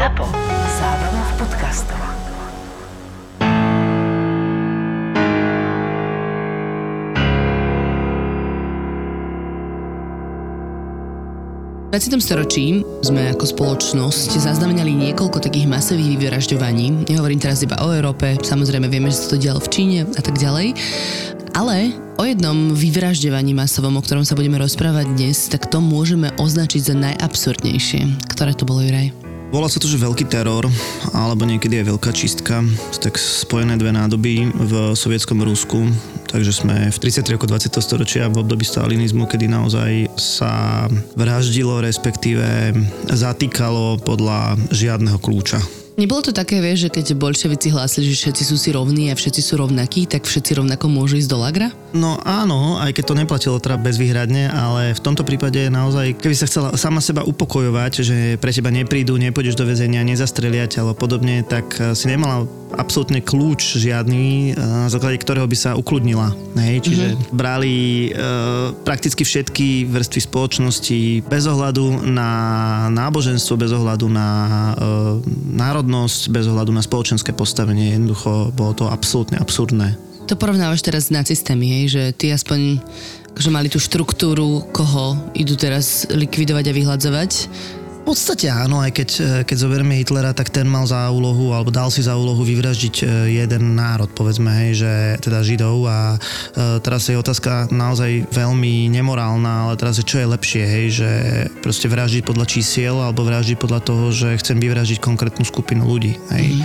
ZAPO. Zábrná v podcastov. V 20. storočí sme ako spoločnosť zaznamenali niekoľko takých masových vyvražďovaní. Nehovorím teraz iba o Európe, samozrejme vieme, že sa to dialo v Číne a tak ďalej. Ale o jednom vyvražďovaní masovom, o ktorom sa budeme rozprávať dnes, tak to môžeme označiť za najabsurdnejšie. Ktoré to bolo, Juraj? Volá sa to, že veľký teror, alebo niekedy aj veľká čistka. Tak spojené dve nádoby v sovietskom Rusku. Takže sme v 30. roku 20. storočia v období stalinizmu, kedy naozaj sa vraždilo, respektíve zatýkalo podľa žiadneho kľúča. Nebolo to také, vieš, že keď bolševici hlásili, že všetci sú si rovní a všetci sú rovnakí, tak všetci rovnako môžu ísť do lagra? No áno, aj keď to neplatilo teda bezvýhradne, ale v tomto prípade naozaj, keby sa chcela sama seba upokojovať, že pre teba neprídu, nepôjdeš do väzenia, nezastrelia ťa alebo podobne, tak eh, si nemala absolútne kľúč žiadny, eh, na základe ktorého by sa ukludnila. Hej? Čiže mm-hmm. brali e, prakticky všetky vrstvy spoločnosti bez ohľadu na náboženstvo, bez ohľadu na e, národnosť, bez ohľadu na spoločenské postavenie. Jednoducho bolo to absolútne absurdné. To porovnávaš teraz s nacistami, hej, že ty aspoň že mali tú štruktúru, koho idú teraz likvidovať a vyhľadzovať v podstate áno, aj keď, e, keď zoberieme Hitlera, tak ten mal za úlohu, alebo dal si za úlohu vyvraždiť e, jeden národ, povedzme, hej, že teda Židov a e, teraz je otázka naozaj veľmi nemorálna, ale teraz je čo je lepšie, hej, že proste vraždiť podľa čísiel alebo vraždiť podľa toho, že chcem vyvraždiť konkrétnu skupinu ľudí, hej. Mm.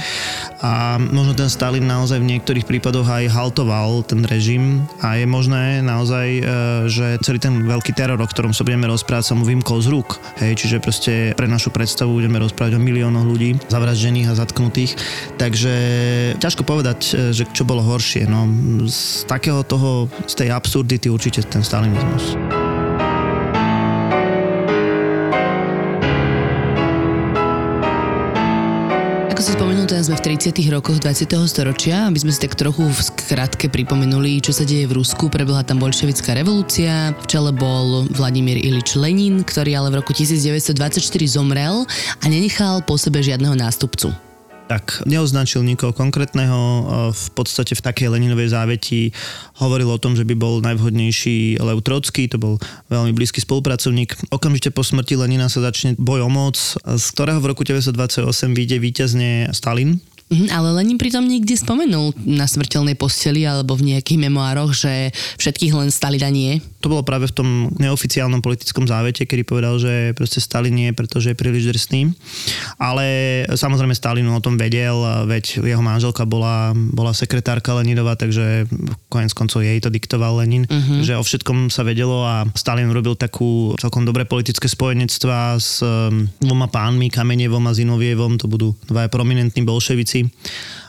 A možno ten Stalin naozaj v niektorých prípadoch aj haltoval ten režim a je možné naozaj, e, že celý ten veľký teror, o ktorom sa budeme rozprávať, sa mu vymkol z rúk, hej, čiže proste pre našu predstavu budeme rozprávať o miliónoch ľudí zavraždených a zatknutých. Takže ťažko povedať, e, že čo bolo horšie. No, z takého toho, z tej absurdity určite ten stalinizmus. Teraz sme v 30. rokoch 20. storočia, aby sme si tak trochu v skratke pripomenuli, čo sa deje v Rusku. Prebehla tam bolševická revolúcia, v čele bol Vladimír Ilič Lenin, ktorý ale v roku 1924 zomrel a nenechal po sebe žiadneho nástupcu tak neoznačil nikoho konkrétneho, e, v podstate v takej Leninovej záveti hovoril o tom, že by bol najvhodnejší Lev Trocký, to bol veľmi blízky spolupracovník. Okamžite po smrti Lenina sa začne boj o moc, z ktorého v roku 1928 vyjde víťazne Stalin, Mm, ale Lenin pritom nikdy spomenul na smrteľnej posteli alebo v nejakých memoároch, že všetkých len Stalina nie. To bolo práve v tom neoficiálnom politickom závete, kedy povedal, že proste Stalin nie, pretože je príliš drsný. Ale samozrejme Stalin o tom vedel, veď jeho manželka bola, bola sekretárka Leninová, takže konec koncov jej to diktoval Lenin, uh-huh. že o všetkom sa vedelo a Stalin urobil takú celkom dobré politické spojenectva s um, dvoma pánmi, Kamenevom a Zinovievom, to budú dva prominentní bolševici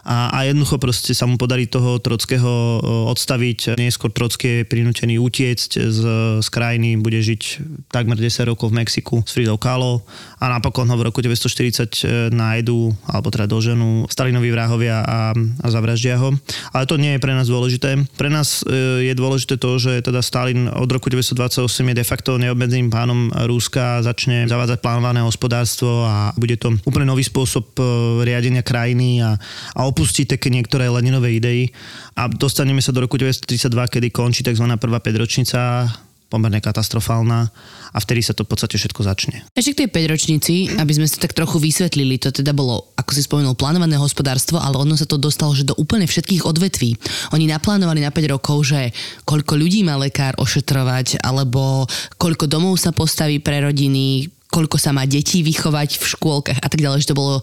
a, a jednoducho proste sa mu podarí toho Trockého odstaviť. Neskôr Trocký je prinútený utiecť z, z krajiny, bude žiť takmer 10 rokov v Mexiku s Fridou Kahlo a napokon ho v roku 1940 e, nájdu, alebo teda doženú Stalinovi vrahovia a, a zavraždia ho. Ale to nie je pre nás dôležité. Pre nás e, je dôležité to, že teda Stalin od roku 1928 je de facto neobmedzeným pánom Rúska, začne zavádzať plánované hospodárstvo a bude to úplne nový spôsob e, riadenia krajiny a, a opustí také niektoré Leninové idei a dostaneme sa do roku 1932, kedy končí tzv. prvá 5 ročnica pomerne katastrofálna a vtedy sa to v podstate všetko začne. Ešte k tej 5 ročnici, aby sme si tak trochu vysvetlili, to teda bolo, ako si spomenul, plánované hospodárstvo, ale ono sa to dostalo, že do úplne všetkých odvetví. Oni naplánovali na 5 rokov, že koľko ľudí má lekár ošetrovať, alebo koľko domov sa postaví pre rodiny, koľko sa má detí vychovať v škôlkach a tak ďalej, že to bolo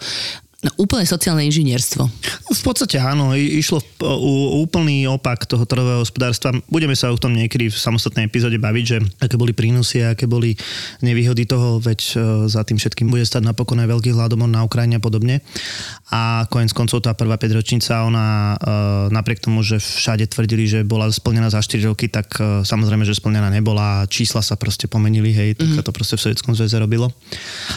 No, úplne sociálne inžinierstvo. V podstate áno, išlo o úplný opak toho trhového hospodárstva. Budeme sa o tom niekedy v samostatnej epizóde baviť, že aké boli prínosy, aké boli nevýhody toho, veď e, za tým všetkým bude stať napokon aj veľký hladomor na Ukrajine a podobne. A konec koncov tá prvá 5 ročnica, ona e, napriek tomu, že všade tvrdili, že bola splnená za 4 roky, tak e, samozrejme, že splnená nebola. Čísla sa proste pomenili, hej, tak mm-hmm. to proste v Sovjetskom zväze robilo.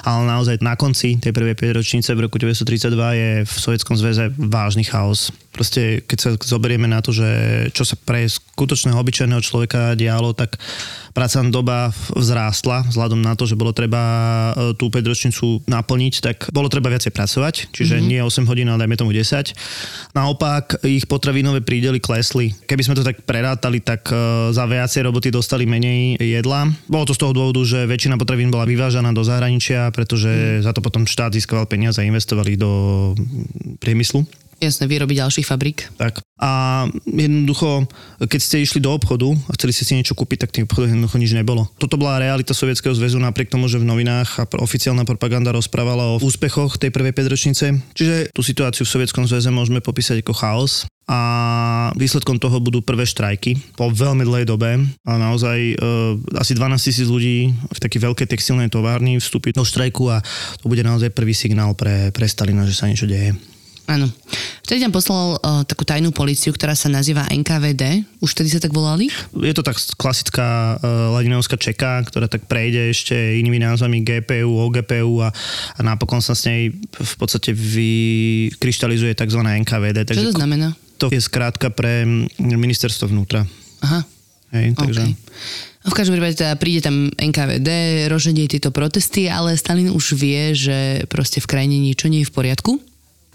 Ale naozaj na konci tej prvej 5 ročnice v roku 1930 1942 je v Sovietskom zväze vážny chaos. Proste keď sa zoberieme na to, že čo sa pre skutočného obyčajného človeka dialo, tak pracovná doba vzrástla vzhľadom na to, že bolo treba e, tú 5-ročnicu naplniť, tak bolo treba viacej pracovať, čiže mm-hmm. nie 8 hodín, ale dajme tomu 10. Naopak ich potravinové prídely klesli. Keby sme to tak prerátali, tak e, za viacej roboty dostali menej jedla. Bolo to z toho dôvodu, že väčšina potravín bola vyvážaná do zahraničia, pretože mm. za to potom štát získaval peniaze a investovali do priemyslu. Jasne, výroby ďalších fabrík. Tak. A jednoducho, keď ste išli do obchodu a chceli ste si niečo kúpiť, tak tým obchodu jednoducho nič nebolo. Toto bola realita Sovietskeho zväzu napriek tomu, že v novinách a oficiálna propaganda rozprávala o úspechoch tej prvej pedročnice. Čiže tú situáciu v Sovietskom zväze môžeme popísať ako chaos a výsledkom toho budú prvé štrajky po veľmi dlhej dobe a naozaj e, asi 12 tisíc ľudí v takej veľkej textilnej továrni vstúpi do štrajku a to bude naozaj prvý signál pre, pre Stalina, že sa niečo deje. Áno. Vtedy tam poslal uh, takú tajnú policiu, ktorá sa nazýva NKVD. Už vtedy sa tak volali? Je to tak klasická uh, ladinovská čeka, ktorá tak prejde ešte inými názvami GPU, OGPU a, a napokon sa s nej v podstate vykryštalizuje tzv. NKVD. Takže Čo to znamená? To je skrátka pre ministerstvo vnútra. Aha. Hej, takže... Okay. V každom prípade teda príde tam NKVD, roženie tieto protesty, ale Stalin už vie, že proste v krajine niečo nie je v poriadku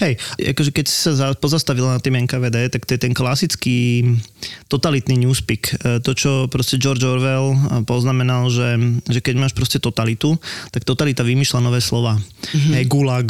Hej, akože keď sa pozastavila na tým NKVD, tak to je ten klasický totalitný newspeak. E, to, čo proste George Orwell e, poznamenal, že, že keď máš proste totalitu, tak totalita vymýšľa nové slova. Mm-hmm. Hej, gulag,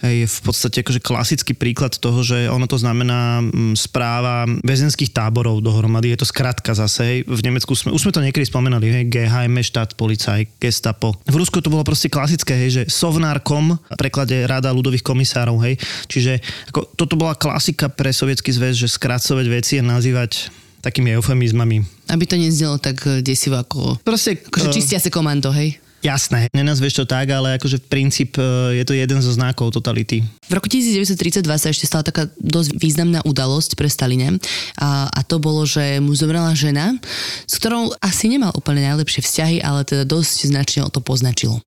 je v podstate akože klasický príklad toho, že ono to znamená mm, správa väzenských táborov dohromady. Je to skratka zase. Hej. V Nemecku sme, už sme to niekedy spomenali, hej, GHM, štát, policaj, gestapo. V Rusku to bolo proste klasické, hej, že sovnárkom, v preklade Rada ľudových komisárov, hej. Čiže ako, toto bola klasika pre sovietský zväz, že skracovať veci a nazývať takými eufemizmami. Aby to neznelo tak desivo ako, Proste, akože uh, čistiace komando, hej? Jasné, nenazvieš to tak, ale akože v princíp e, je to jeden zo znakov totality. V roku 1932 sa ešte stala taká dosť významná udalosť pre Staline a, a to bolo, že mu zomrela žena, s ktorou asi nemal úplne najlepšie vzťahy, ale teda dosť značne o to poznačilo.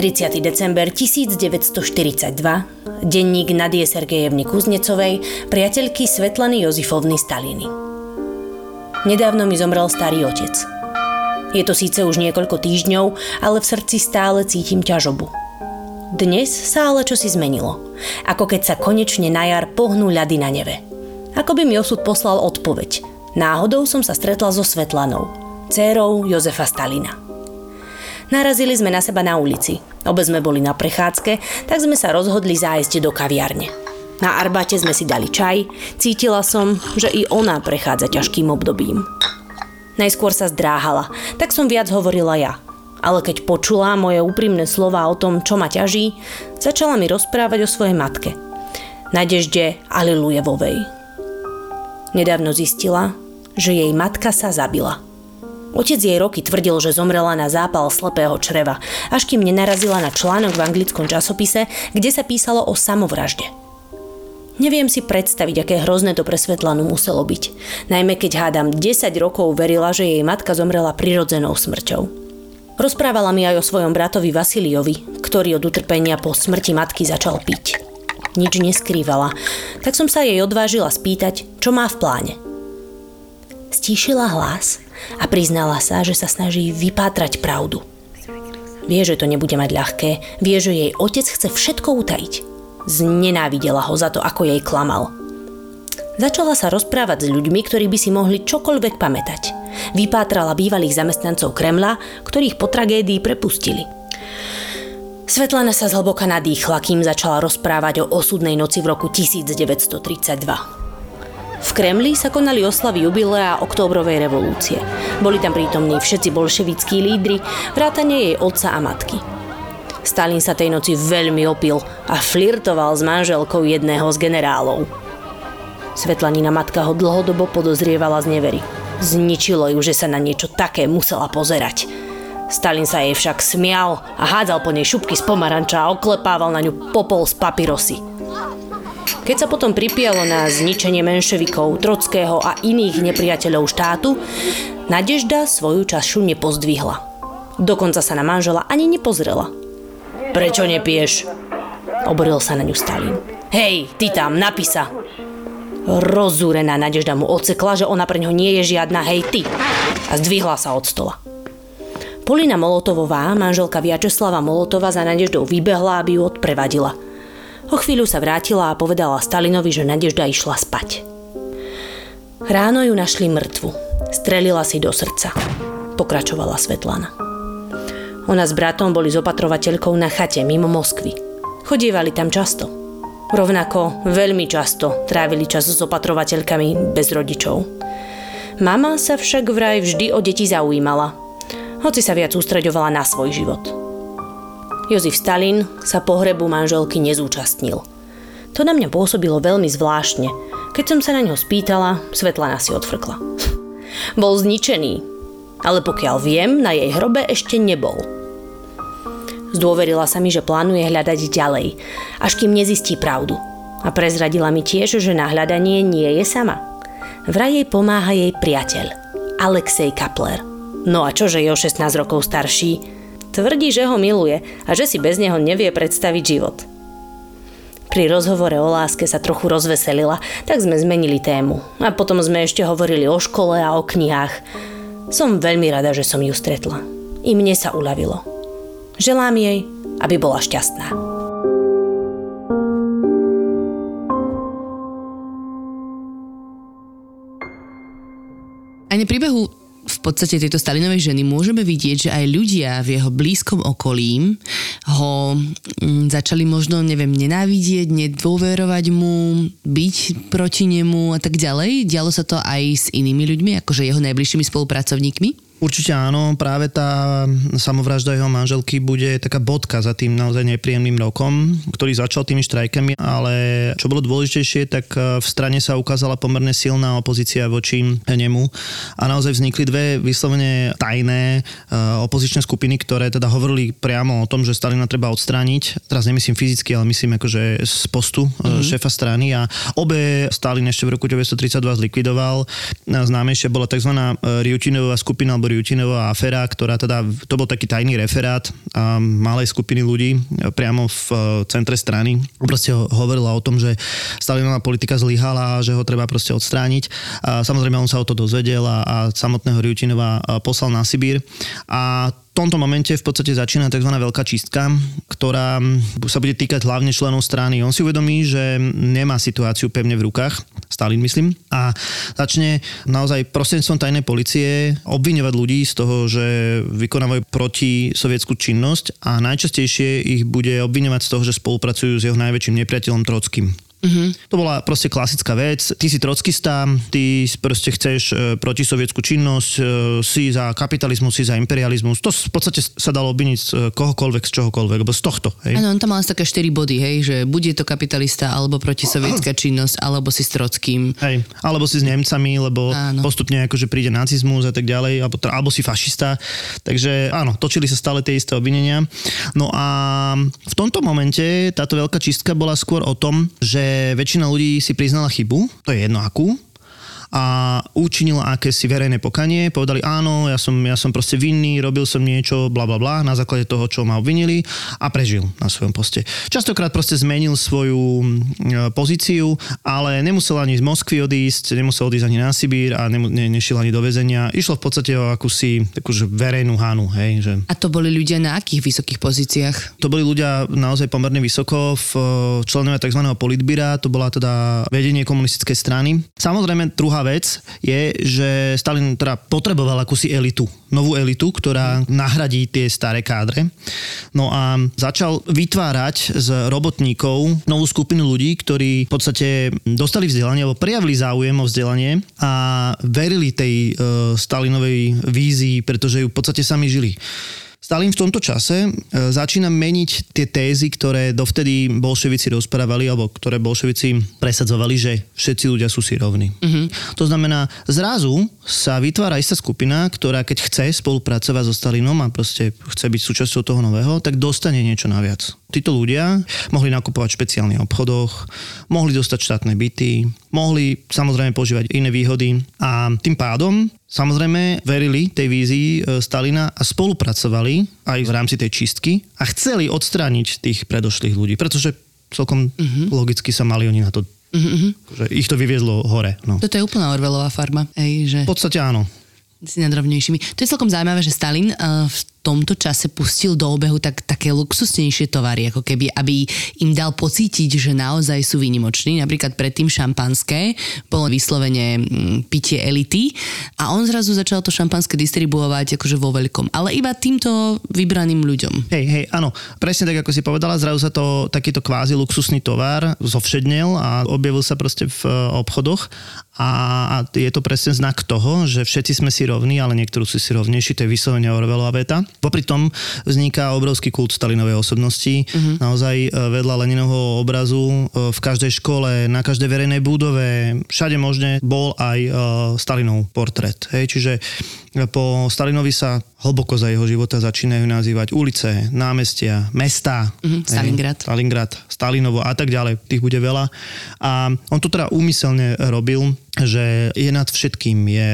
30. december 1942, denník Nadie Sergejevny Kuznecovej, priateľky Svetlany Jozifovny Staliny. Nedávno mi zomrel starý otec. Je to síce už niekoľko týždňov, ale v srdci stále cítim ťažobu. Dnes sa ale čosi zmenilo. Ako keď sa konečne na jar pohnú ľady na neve. Ako by mi osud poslal odpoveď. Náhodou som sa stretla so Svetlanou, dcérou Jozefa Stalina. Narazili sme na seba na ulici. Obe sme boli na prechádzke, tak sme sa rozhodli zájsť do kaviarne. Na arbate sme si dali čaj, cítila som, že i ona prechádza ťažkým obdobím. Najskôr sa zdráhala, tak som viac hovorila ja. Ale keď počula moje úprimné slova o tom, čo ma ťaží, začala mi rozprávať o svojej matke. Nadežde Alilujevovej. Nedávno zistila, že jej matka sa zabila – Otec jej roky tvrdil, že zomrela na zápal slepého čreva, až kým nenarazila na článok v anglickom časopise, kde sa písalo o samovražde. Neviem si predstaviť, aké hrozné to pre Svetlanu muselo byť. Najmä keď hádam 10 rokov verila, že jej matka zomrela prirodzenou smrťou. Rozprávala mi aj o svojom bratovi Vasiliovi, ktorý od utrpenia po smrti matky začal piť. Nič neskrývala, tak som sa jej odvážila spýtať, čo má v pláne. Stíšila hlas a priznala sa, že sa snaží vypátrať pravdu. Vie, že to nebude mať ľahké, vie, že jej otec chce všetko utajiť. Znenávidela ho za to, ako jej klamal. Začala sa rozprávať s ľuďmi, ktorí by si mohli čokoľvek pamätať. Vypátrala bývalých zamestnancov Kremla, ktorých po tragédii prepustili. Svetlana sa zhlboka nadýchla, kým začala rozprávať o osudnej noci v roku 1932. V Kremli sa konali oslavy jubilea októbrovej revolúcie. Boli tam prítomní všetci bolševickí lídry, vrátane jej otca a matky. Stalin sa tej noci veľmi opil a flirtoval s manželkou jedného z generálov. Svetlanina matka ho dlhodobo podozrievala z nevery. Zničilo ju, že sa na niečo také musela pozerať. Stalin sa jej však smial a hádzal po nej šupky z pomaranča a oklepával na ňu popol z papirosy. Keď sa potom pripijalo na zničenie menševikov, Trockého a iných nepriateľov štátu, Nadežda svoju čašu nepozdvihla. Dokonca sa na manžela ani nepozrela. Prečo nepiješ? Oboril sa na ňu Stalin. Hej, ty tam, napísa. Rozúrená Nadežda mu ocekla, že ona pre ňo nie je žiadna hej ty. A zdvihla sa od stola. Polina Molotovová, manželka Viačeslava Molotova, za Nadeždou vybehla, aby ju odprevadila. O chvíľu sa vrátila a povedala Stalinovi, že Nadežda išla spať. Ráno ju našli mŕtvu. Strelila si do srdca. Pokračovala Svetlana. Ona s bratom boli s opatrovateľkou na chate mimo Moskvy. Chodievali tam často. Rovnako veľmi často trávili čas s opatrovateľkami bez rodičov. Mama sa však vraj vždy o deti zaujímala hoci sa viac ústreďovala na svoj život. Jozef Stalin sa pohrebu manželky nezúčastnil. To na mňa pôsobilo veľmi zvláštne. Keď som sa na ňo spýtala, Svetlana si odfrkla. Bol zničený, ale pokiaľ viem, na jej hrobe ešte nebol. Zdôverila sa mi, že plánuje hľadať ďalej, až kým nezistí pravdu. A prezradila mi tiež, že na hľadanie nie je sama. Vraj jej pomáha jej priateľ, Alexej Kapler. No a čože je o 16 rokov starší? Tvrdí, že ho miluje a že si bez neho nevie predstaviť život. Pri rozhovore o láske sa trochu rozveselila, tak sme zmenili tému. A potom sme ešte hovorili o škole a o knihách. Som veľmi rada, že som ju stretla. I mne sa uľavilo. Želám jej, aby bola šťastná. Ani príbehu v podstate tejto Stalinovej ženy môžeme vidieť, že aj ľudia v jeho blízkom okolí ho mm, začali možno, neviem, nenávidieť, nedôverovať mu, byť proti nemu a tak ďalej. Dialo sa to aj s inými ľuďmi, akože jeho najbližšími spolupracovníkmi? Určite áno, práve tá samovražda jeho manželky bude taká bodka za tým naozaj nepríjemným rokom, ktorý začal tými štrajkami, ale čo bolo dôležitejšie, tak e, v strane sa ukázala pomerne silná opozícia voči nemu a naozaj vznikli dve vyslovene tajné e, opozičné skupiny, ktoré teda hovorili priamo o tom, že Stalina treba odstrániť. Teraz nemyslím fyzicky, ale myslím akože z postu mm-hmm. šéfa strany a obe Stalin ešte v roku 1932 zlikvidoval. Známejšia bola tzv. Riutinová skupina alebo Jutinová aféra, ktorá teda, to bol taký tajný referát a malej skupiny ľudí priamo v e, centre strany. Proste hovorila o tom, že Stalinová politika zlyhala a že ho treba proste odstrániť. A samozrejme on sa o to dozvedel a, a samotného Ryutinova e, poslal na Sibír. A tomto momente v podstate začína tzv. veľká čistka, ktorá sa bude týkať hlavne členov strany. On si uvedomí, že nemá situáciu pevne v rukách, Stalin myslím, a začne naozaj prostredníctvom tajnej policie obviňovať ľudí z toho, že vykonávajú proti sovietskú činnosť a najčastejšie ich bude obviňovať z toho, že spolupracujú s jeho najväčším nepriateľom Trockým. Uh-huh. To bola proste klasická vec. Ty si trockista, ty proste chceš e, protisovietskú činnosť, e, si za kapitalizmus, si za imperializmus. To v podstate sa dalo obviniť z e, kohokoľvek, z čohokoľvek, alebo z tohto. Áno, on tam mal také 4 body, hej, že bude to kapitalista, alebo protisovietská činnosť, alebo si s Trockým. Hej, alebo si s Nemcami, lebo áno. postupne akože príde nacizmus a tak ďalej, alebo, alebo si fašista. Takže áno, točili sa stále tie isté obvinenia. No a v tomto momente táto veľká čistka bola skôr o tom, že väčšina ľudí si priznala chybu, to je jedno akú, a učinila akési verejné pokanie, povedali áno, ja som, ja som proste vinný, robil som niečo, bla bla bla, na základe toho, čo ma obvinili a prežil na svojom poste. Častokrát proste zmenil svoju e, pozíciu, ale nemusel ani z Moskvy odísť, nemusel odísť ani na Sibír a ne, ne, nešiel ani do väzenia. Išlo v podstate o akúsi takúže verejnú hánu. Hej, že... A to boli ľudia na akých vysokých pozíciách? To boli ľudia naozaj pomerne vysoko v e, členovia tzv. politbíra, to bola teda vedenie komunistickej strany. Samozrejme, druhá vec je, že Stalin teda potreboval akúsi elitu, novú elitu, ktorá nahradí tie staré kádre. No a začal vytvárať z robotníkov novú skupinu ľudí, ktorí v podstate dostali vzdelanie alebo prijavili záujem o vzdelanie a verili tej uh, Stalinovej vízii, pretože ju v podstate sami žili. Stalin v tomto čase e, začína meniť tie tézy, ktoré dovtedy bolševici rozprávali, alebo ktoré bolševici presadzovali, že všetci ľudia sú si rovní. Uh-huh. To znamená, zrazu sa vytvára istá skupina, ktorá keď chce spolupracovať so Stalinom a proste chce byť súčasťou toho nového, tak dostane niečo naviac. Títo ľudia mohli nakupovať v špeciálnych obchodoch, mohli dostať štátne byty, mohli samozrejme požívať iné výhody a tým pádom samozrejme verili tej vízii e, Stalina a spolupracovali aj v rámci tej čistky a chceli odstrániť tých predošlých ľudí, pretože celkom uh-huh. logicky sa mali oni na to Uh-huh. Že ich to vyviezlo hore. No. Toto je úplná Orvelová farma. Ej, že... V podstate áno. Si nadrovnejšími. To je celkom zaujímavé, že Stalin uh, v tomto čase pustil do obehu tak, také luxusnejšie tovary, ako keby, aby im dal pocítiť, že naozaj sú výnimoční. Napríklad predtým šampanské bolo vyslovene mm, pitie elity a on zrazu začal to šampanské distribuovať akože vo veľkom, ale iba týmto vybraným ľuďom. Hej, hej, áno, presne tak, ako si povedala, zrazu sa to takýto kvázi luxusný tovar zovšednel a objavil sa proste v e, obchodoch a, je to presne znak toho, že všetci sme si rovní, ale niektorú sú si rovnejší, to je vyslovene Orwellová veta. Popri tom vzniká obrovský kult Stalinovej osobnosti. Uh-huh. Naozaj e, vedľa Leninovho obrazu e, v každej škole, na každej verejnej budove, všade možne bol aj e, Stalinov portrét. Hej, čiže po Stalinovi sa hlboko za jeho života začínajú nazývať ulice, námestia, mesta. Mm-hmm, Stalingrad. Hej, Stalingrad, Stalinovo a tak ďalej. Tých bude veľa. A on to teda úmyselne robil, že je nad všetkým, je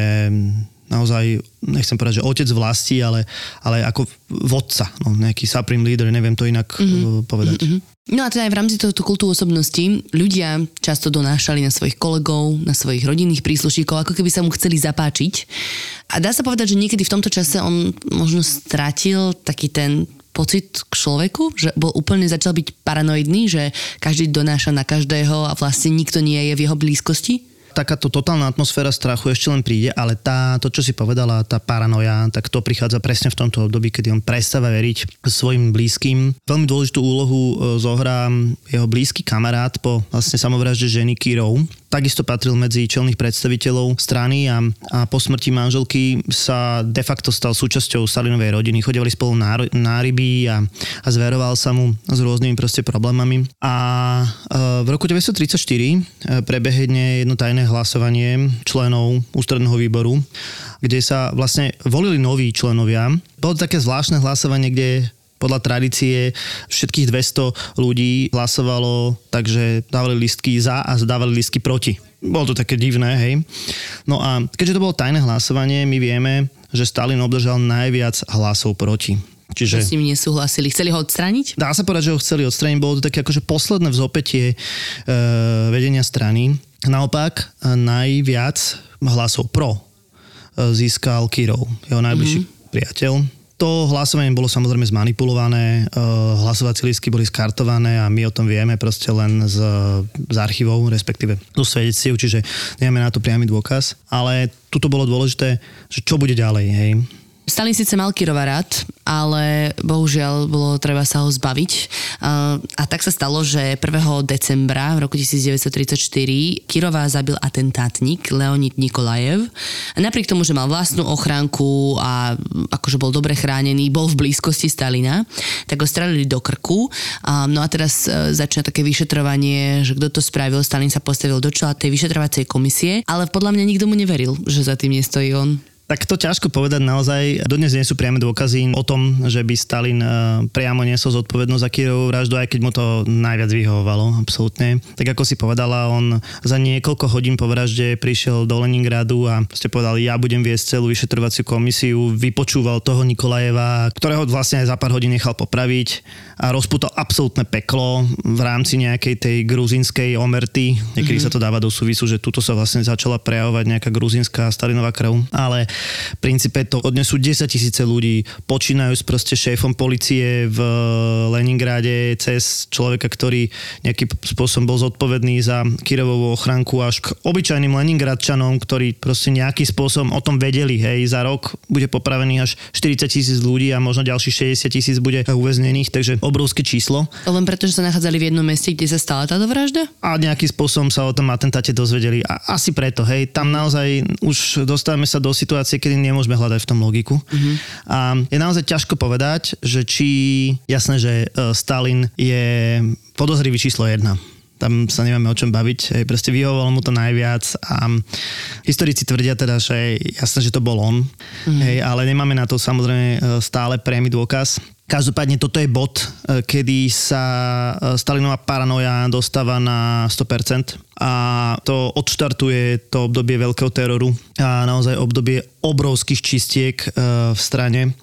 naozaj, nechcem povedať, že otec vlasti, ale, ale ako vodca, no, nejaký supreme leader, neviem to inak mm-hmm. povedať. Mm-hmm. No a teda aj v rámci tohto kultu osobnosti ľudia často donášali na svojich kolegov, na svojich rodinných príslušníkov, ako keby sa mu chceli zapáčiť. A dá sa povedať, že niekedy v tomto čase on možno stratil taký ten pocit k človeku, že bol úplne začal byť paranoidný, že každý donáša na každého a vlastne nikto nie je v jeho blízkosti? Takáto totálna atmosféra strachu ešte len príde, ale tá, to, čo si povedala, tá paranoja, tak to prichádza presne v tomto období, kedy on prestáva veriť svojim blízkym. Veľmi dôležitú úlohu e, zohrá jeho blízky kamarát po vlastne samovražde ženy Kirov, takisto patril medzi čelných predstaviteľov strany a, a po smrti manželky sa de facto stal súčasťou Stalinovej rodiny. Chodevali spolu na, na ryby a, a zveroval sa mu s rôznymi proste problémami. A e, v roku 1934 e, prebehne jedno tajné hlasovanie členov ústredného výboru, kde sa vlastne volili noví členovia. Bolo to také zvláštne hlasovanie, kde podľa tradície všetkých 200 ľudí hlasovalo, takže dávali listky za a dávali listky proti. Bolo to také divné, hej. No a keďže to bolo tajné hlasovanie, my vieme, že Stalin obdržal najviac hlasov proti. Čiže... S ním nesúhlasili. Chceli ho odstrániť? Dá sa povedať, že ho chceli odstrániť. Bolo to také akože posledné vzopetie e, vedenia strany. Naopak, e, najviac hlasov pro e, získal Kirov, jeho najbližší mm-hmm. priateľ to hlasovanie bolo samozrejme zmanipulované, eh, hlasovacie lístky boli skartované a my o tom vieme proste len z, z archívov, respektíve zo svedectiev, čiže nemáme na to priamy dôkaz. Ale tuto bolo dôležité, že čo bude ďalej, hej Stalin síce mal Kirova rád, ale bohužiaľ bolo treba sa ho zbaviť. A tak sa stalo, že 1. decembra v roku 1934 Kirova zabil atentátnik Leonid Nikolajev. Napriek tomu, že mal vlastnú ochránku a akože bol dobre chránený, bol v blízkosti Stalina, tak ho strelili do krku. No a teraz e, začína také vyšetrovanie, že kto to spravil. Stalin sa postavil do čela tej vyšetrovacej komisie, ale podľa mňa nikto mu neveril, že za tým nestojí on. Tak to ťažko povedať naozaj. Dodnes nie sú priame dôkazy o tom, že by Stalin eh, priamo niesol zodpovednosť za Kirovú vraždu, aj keď mu to najviac vyhovovalo, absolútne. Tak ako si povedala, on za niekoľko hodín po vražde prišiel do Leningradu a ste povedali, ja budem viesť celú vyšetrovaciu komisiu, vypočúval toho Nikolajeva, ktorého vlastne aj za pár hodín nechal popraviť a rozputal absolútne peklo v rámci nejakej tej gruzinskej omerty. Niekedy mm-hmm. sa to dáva do súvisu, že tuto sa vlastne začala prejavovať nejaká gruzinská Stalinová krv. Ale v princípe to odnesú 10 tisíce ľudí, počínajú s proste šéfom policie v Leningrade cez človeka, ktorý nejakým spôsobom bol zodpovedný za Kirovovú ochranku až k obyčajným Leningradčanom, ktorí proste nejakým spôsobom o tom vedeli, hej, za rok bude popravený až 40 tisíc ľudí a možno ďalších 60 tisíc bude uväznených, takže obrovské číslo. Len preto, že sa nachádzali v jednom meste, kde sa stala táto vražda? A nejakým spôsobom sa o tom atentáte dozvedeli. A asi preto, hej, tam naozaj už dostávame sa do situácie, situácie, kedy nemôžeme hľadať v tom logiku. Uh-huh. A je naozaj ťažko povedať, že či, jasné, že e, Stalin je podozrivý číslo jedna tam sa nemáme o čom baviť, hej, proste vyhovovalo mu to najviac a historici tvrdia teda, že jasné, že to bol on, mm. hej, ale nemáme na to samozrejme e, stále priamy dôkaz. Každopádne toto je bod, e, kedy sa e, Stalinová paranoja dostáva na 100% a to odštartuje to obdobie veľkého teroru a naozaj obdobie obrovských čistiek e, v strane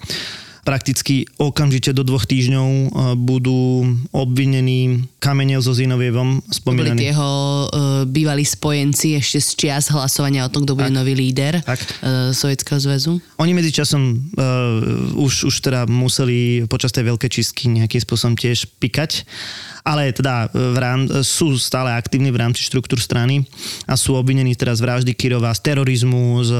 prakticky okamžite do dvoch týždňov e, budú obvinení Kamenev so Zinovievom spomínaní. Boli jeho uh, bývalí spojenci ešte z čias hlasovania o tom, kto bude tak. nový líder tak. Uh, Sovietskeho zväzu. Oni medzičasom uh, už, už teda museli počas tej veľkej čistky nejakým spôsobom tiež pikať ale teda v rám, sú stále aktívni v rámci štruktúr strany a sú obvinení teraz z vraždy Kirova, z terorizmu, z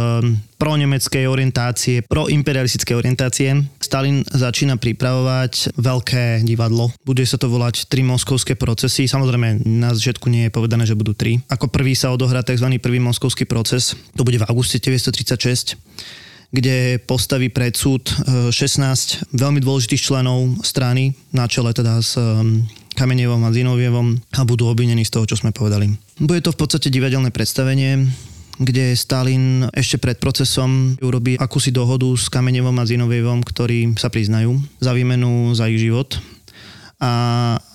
pro nemeckej orientácie, pro imperialistické orientácie. Stalin začína pripravovať veľké divadlo. Bude sa to volať tri moskovské procesy. Samozrejme, na začiatku nie je povedané, že budú tri. Ako prvý sa odohrá tzv. prvý moskovský proces. To bude v auguste 1936 kde postaví pred súd 16 veľmi dôležitých členov strany, na čele teda s Kamenevom a Zinovievom a budú obvinení z toho, čo sme povedali. Bude to v podstate divadelné predstavenie, kde Stalin ešte pred procesom urobí akúsi dohodu s Kamenevom a Zinovievom, ktorí sa priznajú za výmenu za ich život a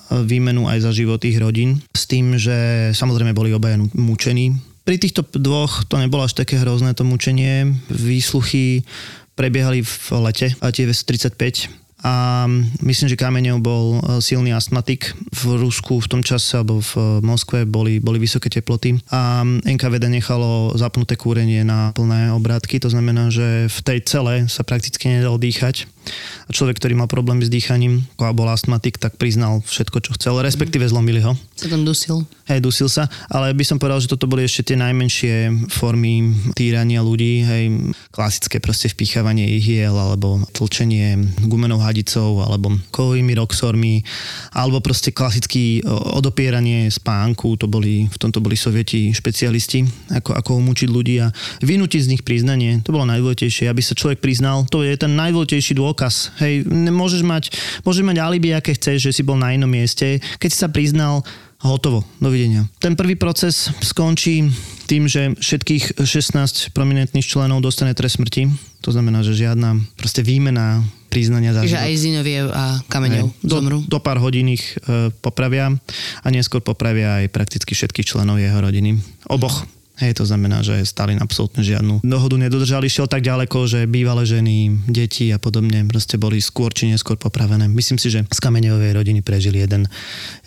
výmenu aj za život ich rodín. S tým, že samozrejme boli obaja mučení. Pri týchto dvoch to nebolo až také hrozné to mučenie. Výsluchy prebiehali v lete 1935 a myslím, že Kameňov bol e, silný astmatik. V Rusku v tom čase alebo v e, Moskve boli, boli vysoké teploty a NKVD nechalo zapnuté kúrenie na plné obrátky, to znamená, že v tej cele sa prakticky nedalo dýchať a človek, ktorý mal problémy s dýchaním a bol astmatik, tak priznal všetko, čo chcel, respektíve mhm. zlomili ho. Sa tam dusil. Hej, dusil sa, ale by som povedal, že toto boli ešte tie najmenšie formy týrania ľudí, hej, klasické proste vpíchavanie ihiel, alebo tlčenie gumenou hadicou, alebo kovými roxormi, alebo proste klasické odopieranie spánku, to boli, v tomto boli sovieti špecialisti, ako, ako umúčiť ľudí a vynútiť z nich priznanie, to bolo najdôležitejšie, aby sa človek priznal, to je ten najdôležitejší dôkaz dôkaz. Hej, môžeš mať, môžeš mať alibi, aké chceš, že si bol na inom mieste. Keď si sa priznal, hotovo, dovidenia. Ten prvý proces skončí tým, že všetkých 16 prominentných členov dostane trest smrti. To znamená, že žiadna proste výmena priznania za Čiže aj Zinoviev a Kameňov do, zomru. Do pár hodín ich e, popravia a neskôr popravia aj prakticky všetkých členov jeho rodiny. Oboch Hej, to znamená, že Stalin absolútne žiadnu dohodu nedodržal, išiel tak ďaleko, že bývalé ženy, deti a podobne proste boli skôr či neskôr popravené. Myslím si, že z kameňovej rodiny prežil jeden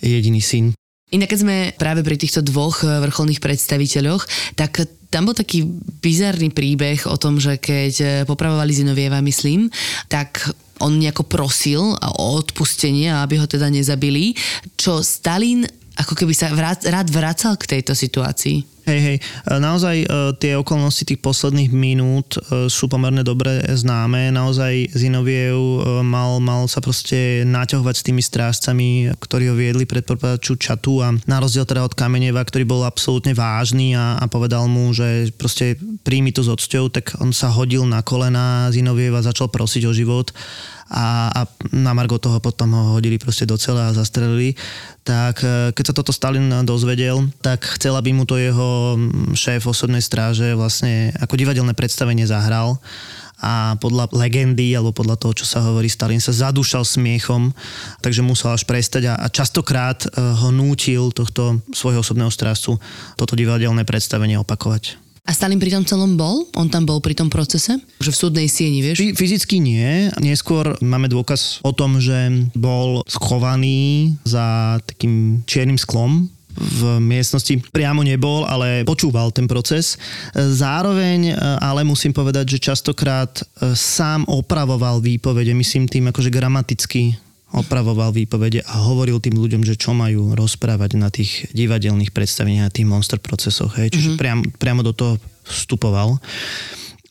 jediný syn. Inak keď sme práve pri týchto dvoch eh, vrcholných predstaviteľoch, tak tam bol taký bizarný príbeh o tom, že keď eh, popravovali Zinovieva, myslím, tak on nejako prosil o odpustenie, aby ho teda nezabili, čo Stalin ako keby sa vrát, rád vracal k tejto situácii. Hej, hej, naozaj e, tie okolnosti tých posledných minút e, sú pomerne dobre známe. Naozaj Zinoviev e, mal, mal sa proste naťahovať s tými strážcami, ktorí ho viedli pred predpokladaču čatu a na rozdiel teda od Kameneva, ktorý bol absolútne vážny a, a povedal mu, že proste príjmi to s odsťou, tak on sa hodil na kolena Zinoviev a začal prosiť o život a, a na Margo toho potom ho hodili proste do cela a zastrelili. Tak e, keď sa toto Stalin dozvedel, tak chcel, aby mu to jeho šéf osobnej stráže vlastne ako divadelné predstavenie zahral a podľa legendy alebo podľa toho, čo sa hovorí, Stalin sa zadúšal smiechom, takže musel až prestať a, a častokrát e, ho nútil tohto svojho osobného strážcu toto divadelné predstavenie opakovať. A Stalin pri tom celom bol? On tam bol pri tom procese? Že v súdnej sieni, vieš? Fyzicky nie. Neskôr máme dôkaz o tom, že bol schovaný za takým čiernym sklom v miestnosti priamo nebol, ale počúval ten proces. Zároveň ale musím povedať, že častokrát e, sám opravoval výpovede, myslím tým akože gramaticky opravoval výpovede a hovoril tým ľuďom, že čo majú rozprávať na tých divadelných predstaveniach a tých monster procesoch. Hej. Čiže mm-hmm. priam, priamo do toho vstupoval.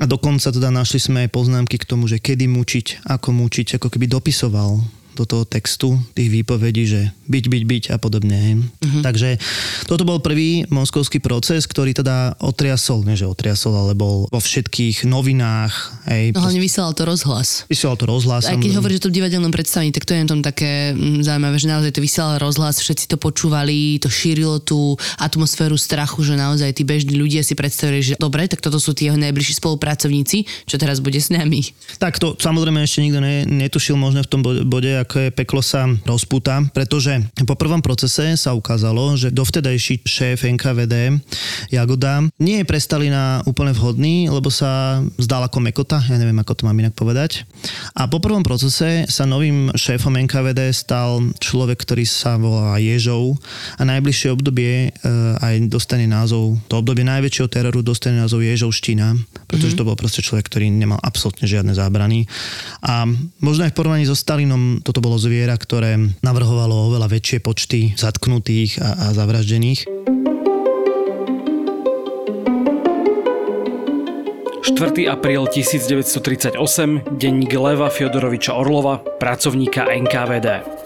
A dokonca teda našli sme aj poznámky k tomu, že kedy mučiť, ako mučiť, ako keby dopisoval do toho textu tých výpovedí, že byť, byť, byť a podobne. Uh-huh. Takže toto bol prvý moskovský proces, ktorý teda otriasol, nie že otriasol, ale bol vo všetkých novinách. Hej, no hlavne vysielal to rozhlas. Vysielal to rozhlas. Aj keď hovoríš o tom divadelnom predstavení, tak to je tom také mm, zaujímavé, že naozaj to vysielal rozhlas, všetci to počúvali, to šírilo tú atmosféru strachu, že naozaj tí bežní ľudia si predstavili, že dobre, tak toto sú tí jeho najbližší spolupracovníci, čo teraz bude s nami. Tak to samozrejme ešte nikto ne, netušil možno v tom bode, ako je peklo sa rozpúta, pretože po prvom procese sa ukázalo, že dovtedajší šéf NKVD Jagoda nie je pre Stalina úplne vhodný, lebo sa zdal ako mekota, ja neviem, ako to mám inak povedať. A po prvom procese sa novým šéfom NKVD stal človek, ktorý sa volá Ježov a najbližšie obdobie e, aj dostane názov, to obdobie najväčšieho teroru dostane názov Ježovština, pretože mm-hmm. to bol proste človek, ktorý nemal absolútne žiadne zábrany. A možno aj v porovnaní so Stalinom toto bolo zviera, ktoré navrhovalo oveľa väčšie počty zatknutých a, a zavraždených. 4. apríl 1938, denník Leva Fiodoroviča Orlova, pracovníka NKVD.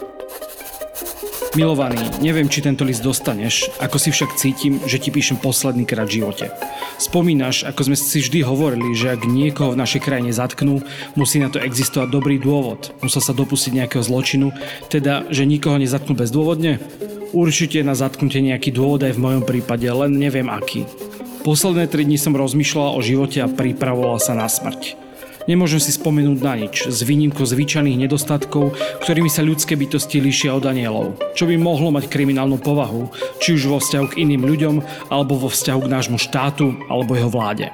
Milovaný, neviem, či tento list dostaneš, ako si však cítim, že ti píšem posledný krát v živote. Spomínaš, ako sme si vždy hovorili, že ak niekoho v našej krajine zatknú, musí na to existovať dobrý dôvod. Musel sa dopustiť nejakého zločinu, teda, že nikoho nezatknú bezdôvodne? Určite na zatknutie nejaký dôvod aj v mojom prípade, len neviem aký. Posledné 3 dni som rozmýšľala o živote a pripravovala sa na smrť. Nemôžem si spomenúť na nič, s výnimkou zvyčajných nedostatkov, ktorými sa ľudské bytosti líšia od anielov, čo by mohlo mať kriminálnu povahu, či už vo vzťahu k iným ľuďom, alebo vo vzťahu k nášmu štátu, alebo jeho vláde.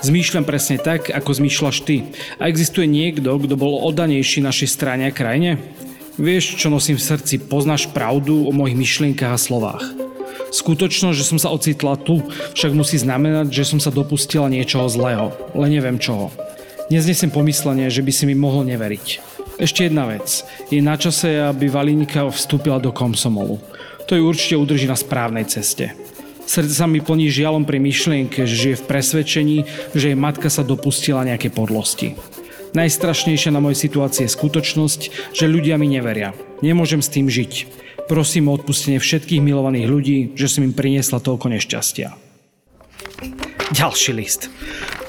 Zmýšľam presne tak, ako zmýšľaš ty. A existuje niekto, kto bol oddanejší našej strane a krajine? Vieš, čo nosím v srdci, poznáš pravdu o mojich myšlienkach a slovách. Skutočnosť, že som sa ocitla tu, však musí znamenať, že som sa dopustila niečoho zlého, len neviem čoho. Neznesem pomyslenie, že by si mi mohol neveriť. Ešte jedna vec. Je na čase, aby Valinika vstúpila do komsomolu. To ju určite udrží na správnej ceste. Srdce sa mi plní žialom pri myšlienke, že žije v presvedčení, že jej matka sa dopustila nejaké podlosti. Najstrašnejšia na mojej situácii je skutočnosť, že ľudia mi neveria. Nemôžem s tým žiť. Prosím o odpustenie všetkých milovaných ľudí, že som im priniesla toľko nešťastia. Ďalší list.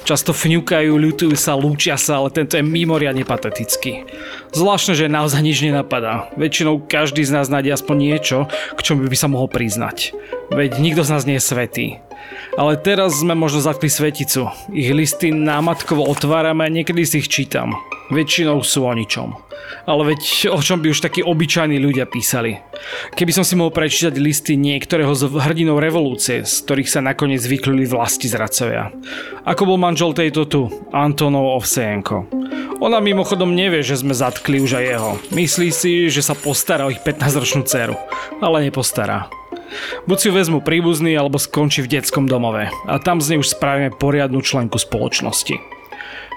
Často fňukajú, ľutujú sa, lúčia sa, ale tento je mimoriadne patetický. Zvláštne, že naozaj nič nenapadá. Väčšinou každý z nás nájde aspoň niečo, k čomu by sa mohol priznať. Veď nikto z nás nie je svetý. Ale teraz sme možno zatkli sveticu. Ich listy námatkovo otvárame a niekedy si ich čítam. Väčšinou sú o ničom. Ale veď o čom by už takí obyčajní ľudia písali. Keby som si mohol prečítať listy niektorého z hrdinov revolúcie, z ktorých sa nakoniec vyklili vlasti zradcovia. Ako bol manžel tejto tu, Antonov Ovsejenko. Ona mimochodom nevie, že sme zatkli už aj jeho. Myslí si, že sa postará o ich 15-ročnú dceru. Ale nepostará. Buď si ju vezmu príbuzný, alebo skončí v detskom domove. A tam z nej už spravíme poriadnu členku spoločnosti.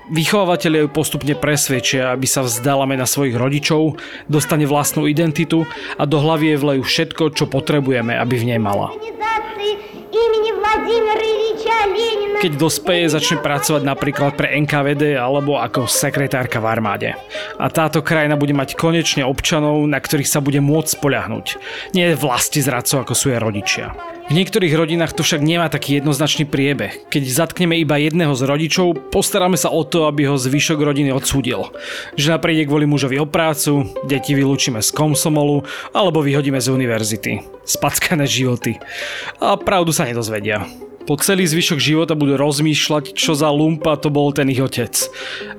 Vychovávateľia ju postupne presvedčia, aby sa vzdala mena svojich rodičov, dostane vlastnú identitu a do hlavy jej vlejú všetko, čo potrebujeme, aby v nej mala. Keď dospeje, začne pracovať napríklad pre NKVD alebo ako sekretárka v armáde. A táto krajina bude mať konečne občanov, na ktorých sa bude môcť spoľahnúť. Nie vlasti zradcov, ako sú jej rodičia. V niektorých rodinách to však nemá taký jednoznačný priebeh. Keď zatkneme iba jedného z rodičov, postaráme sa o to, aby ho zvyšok rodiny odsúdil. Žena príde kvôli mužovi o prácu, deti vylúčime z komsomolu alebo vyhodíme z univerzity. Spackané životy. A pravdu sa nedozvedia po celý zvyšok života budú rozmýšľať, čo za lumpa to bol ten ich otec.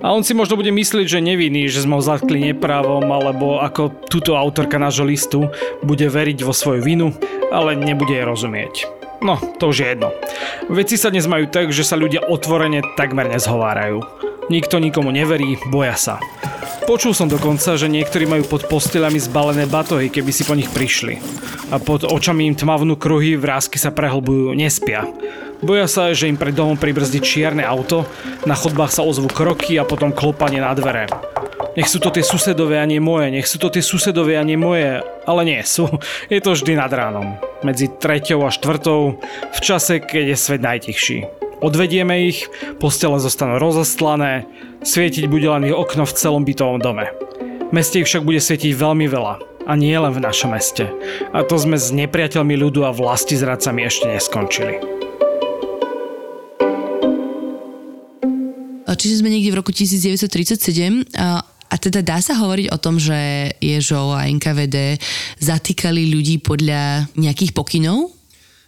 A on si možno bude myslieť, že nevinný, že sme ho zatkli neprávom, alebo ako túto autorka nášho listu bude veriť vo svoju vinu, ale nebude jej rozumieť. No, to už je jedno. Veci sa dnes majú tak, že sa ľudia otvorene takmer nezhovárajú. Nikto nikomu neverí, boja sa. Počul som dokonca, že niektorí majú pod postelami zbalené batohy, keby si po nich prišli. A pod očami im tmavnú kruhy, vrázky sa prehlbujú, nespia. Boja sa, že im pred domom pribrzdí čierne auto, na chodbách sa ozvú kroky a potom klopanie na dvere. Nech sú to tie susedové a nie moje, nech sú to tie susedové a nie moje, ale nie sú. Je to vždy nad ránom. Medzi treťou a štvrtou, v čase, keď je svet najtichší. Odvedieme ich, postele zostanú rozostlané, svietiť bude len ich okno v celom bytovom dome. meste ich však bude svietiť veľmi veľa. A nie len v našom meste. A to sme s nepriateľmi ľudu a vlasti zradcami ešte neskončili. Čiže sme niekde v roku 1937 a a teda dá sa hovoriť o tom, že Ježo a NKVD zatýkali ľudí podľa nejakých pokynov?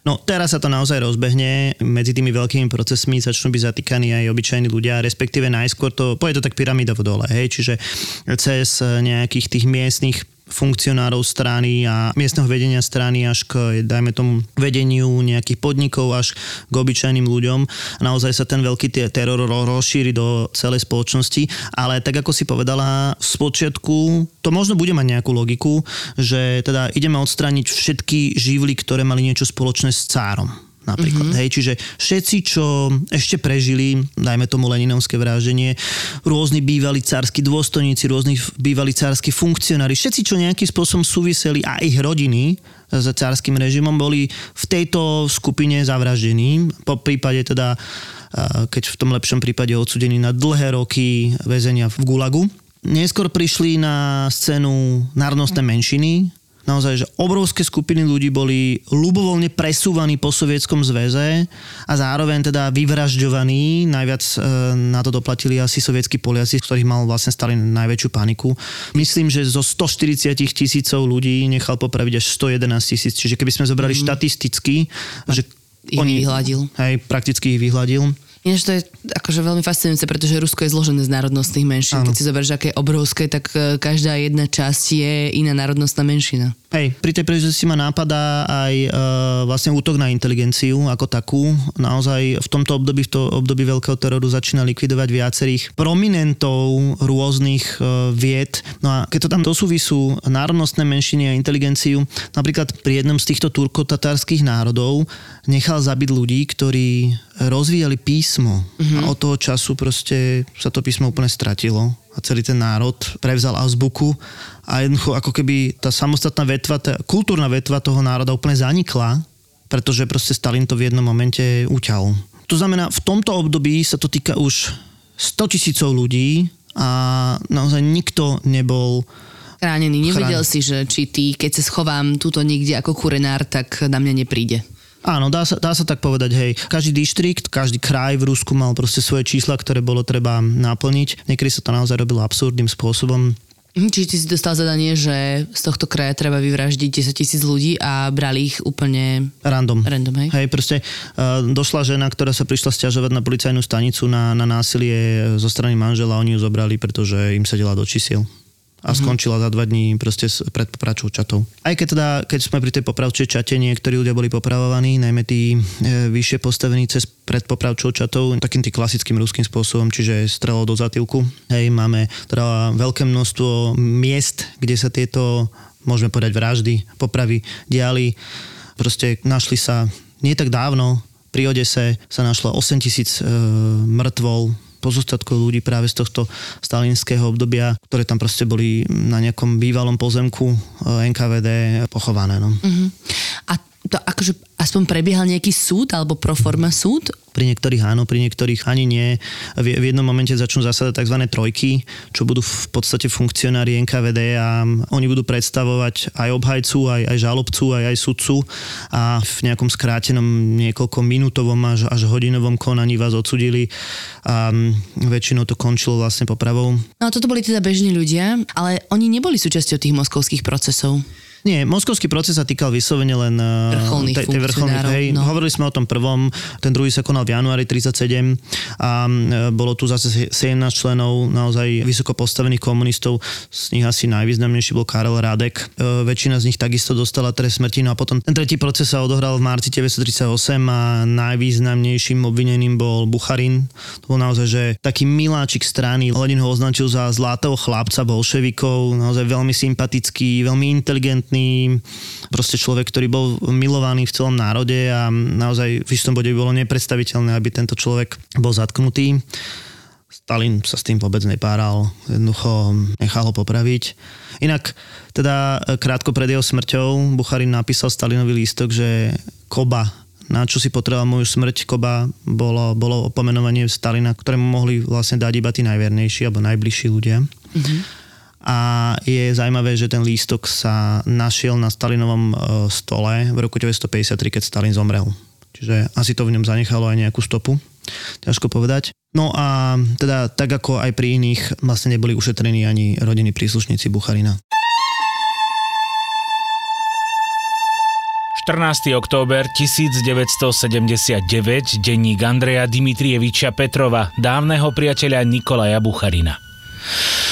No teraz sa to naozaj rozbehne, medzi tými veľkými procesmi začnú byť zatýkaní aj obyčajní ľudia, respektíve najskôr to, pôjde to tak pyramídovo dole, hej, čiže cez nejakých tých miestnych funkcionárov strany a miestneho vedenia strany až k, dajme tomu, vedeniu nejakých podnikov až k obyčajným ľuďom. Naozaj sa ten veľký teror rozšíri do celej spoločnosti, ale tak ako si povedala, v spočiatku to možno bude mať nejakú logiku, že teda ideme odstrániť všetky živly, ktoré mali niečo spoločné s cárom napríklad. Mm-hmm. Hej, čiže všetci, čo ešte prežili, dajme tomu Leninovské vraždenie, rôzni bývalí cársky dôstojníci, rôzni bývalí cársky funkcionári, všetci, čo nejakým spôsobom súviseli a ich rodiny s cárským režimom, boli v tejto skupine zavraždení. Po prípade teda, keď v tom lepšom prípade odsudení na dlhé roky väzenia v Gulagu. Neskôr prišli na scénu národnostné menšiny, naozaj, že obrovské skupiny ľudí boli ľubovoľne presúvaní po sovietskom zväze a zároveň teda vyvražďovaní. Najviac e, na to doplatili asi sovietskí Poliaci, z ktorých mal vlastne Stalin najväčšiu paniku. Myslím, že zo 140 tisícov ľudí nechal popraviť až 111 tisíc. Čiže keby sme zobrali mm-hmm. štatisticky, že ich oni, vyhľadil. Hej, prakticky ich vyhľadil Ináč to je akože veľmi fascinujúce, pretože Rusko je zložené z národnostných menšín. Áno. Keď si zoberieš, aké je obrovské, tak e, každá jedna časť je iná národnostná menšina. Hej, pri tej príležitosti ma nápada aj e, vlastne útok na inteligenciu ako takú. Naozaj v tomto období, v to období veľkého teroru začína likvidovať viacerých prominentov rôznych e, vied. No a keď to tam dosúvisú národnostné menšiny a inteligenciu, napríklad pri jednom z týchto turkotatárskych národov nechal zabiť ľudí, ktorí rozvíjali písmo. Mm-hmm. A od toho času proste sa to písmo úplne stratilo a celý ten národ prevzal azbuku a jednoducho ako keby tá samostatná vetva, tá kultúrna vetva toho národa úplne zanikla, pretože proste Stalin to v jednom momente uťal. To znamená, v tomto období sa to týka už 100 tisícov ľudí a naozaj nikto nebol chránený. Nevedel chrán... si, že či ty, keď sa schovám túto niekde ako kurenár, tak na mňa nepríde. Áno, dá sa, dá sa tak povedať, hej. Každý dištrikt, každý kraj v Rusku mal proste svoje čísla, ktoré bolo treba naplniť. Niekedy sa to naozaj robilo absurdným spôsobom. Mhm, čiže ty si dostal zadanie, že z tohto kraja treba vyvraždiť 10 tisíc ľudí a brali ich úplne... Random. Random, hej? Hej, proste uh, došla žena, ktorá sa prišla stiažovať na policajnú stanicu na, na násilie zo strany manžela, oni ju zobrali, pretože im sedela do čísiel a skončila za dva dní proste pred popravčou čatou. Aj keď teda, keď sme pri tej popravčej čate, niektorí ľudia boli popravovaní, najmä tí e, vyššie postavení cez pred popravčou čatou, takým tým klasickým ruským spôsobom, čiže strelo do zatýlku. Hej, máme teda veľké množstvo miest, kde sa tieto, môžeme povedať, vraždy, popravy diali. Proste našli sa nie tak dávno, pri Odese sa našlo 8 tisíc e, mŕtvol, pozostatkov ľudí práve z tohto stalinského obdobia, ktoré tam proste boli na nejakom bývalom pozemku eh, NKVD pochované. No. Uh-huh. A to akože aspoň prebiehal nejaký súd alebo proforma súd? Pri niektorých áno, pri niektorých ani nie. V, v jednom momente začnú zasadať tzv. trojky, čo budú v podstate funkcionári NKVD a oni budú predstavovať aj obhajcu, aj, aj žalobcu, aj, aj sudcu a v nejakom skrátenom niekoľko minútovom až, až hodinovom konaní vás odsudili a väčšinou to končilo vlastne popravou. No a toto boli teda bežní ľudia, ale oni neboli súčasťou tých moskovských procesov. Nie, moskovský proces sa týkal vyslovene len eh, vrcholných tej, tej vrcholných, hej, no. Hovorili sme o tom prvom, ten druhý sa konal v januári 37 a eh, bolo tu zase 17 členov naozaj vysoko postavených komunistov, z nich asi najvýznamnejší bol Karel Radek. E, väčšina z nich takisto dostala trest smrti, no a potom ten tretí proces sa odohral v marci 1938 a najvýznamnejším obvineným bol Bucharin. To bol naozaj, že taký miláčik strany. Lenin ho označil za zlatého chlapca bolševikov, naozaj veľmi sympatický, veľmi inteligentný kompetentný, proste človek, ktorý bol milovaný v celom národe a naozaj v istom bode by bolo nepredstaviteľné, aby tento človek bol zatknutý. Stalin sa s tým vôbec nepáral, jednoducho nechal ho popraviť. Inak, teda krátko pred jeho smrťou Bucharin napísal Stalinovi lístok, že Koba, na čo si potreboval moju smrť, Koba, bolo, bolo opomenovanie Stalina, ktorému mohli vlastne dať iba tí najvernejší alebo najbližší ľudia. Mm-hmm a je zaujímavé, že ten lístok sa našiel na Stalinovom e, stole v roku 1953, keď Stalin zomrel. Čiže asi to v ňom zanechalo aj nejakú stopu. Ťažko povedať. No a teda tak ako aj pri iných vlastne neboli ušetrení ani rodiny príslušníci Bucharina. 14. október 1979, denník Andreja Dimitrieviča Petrova, dávneho priateľa Nikolaja Bucharina.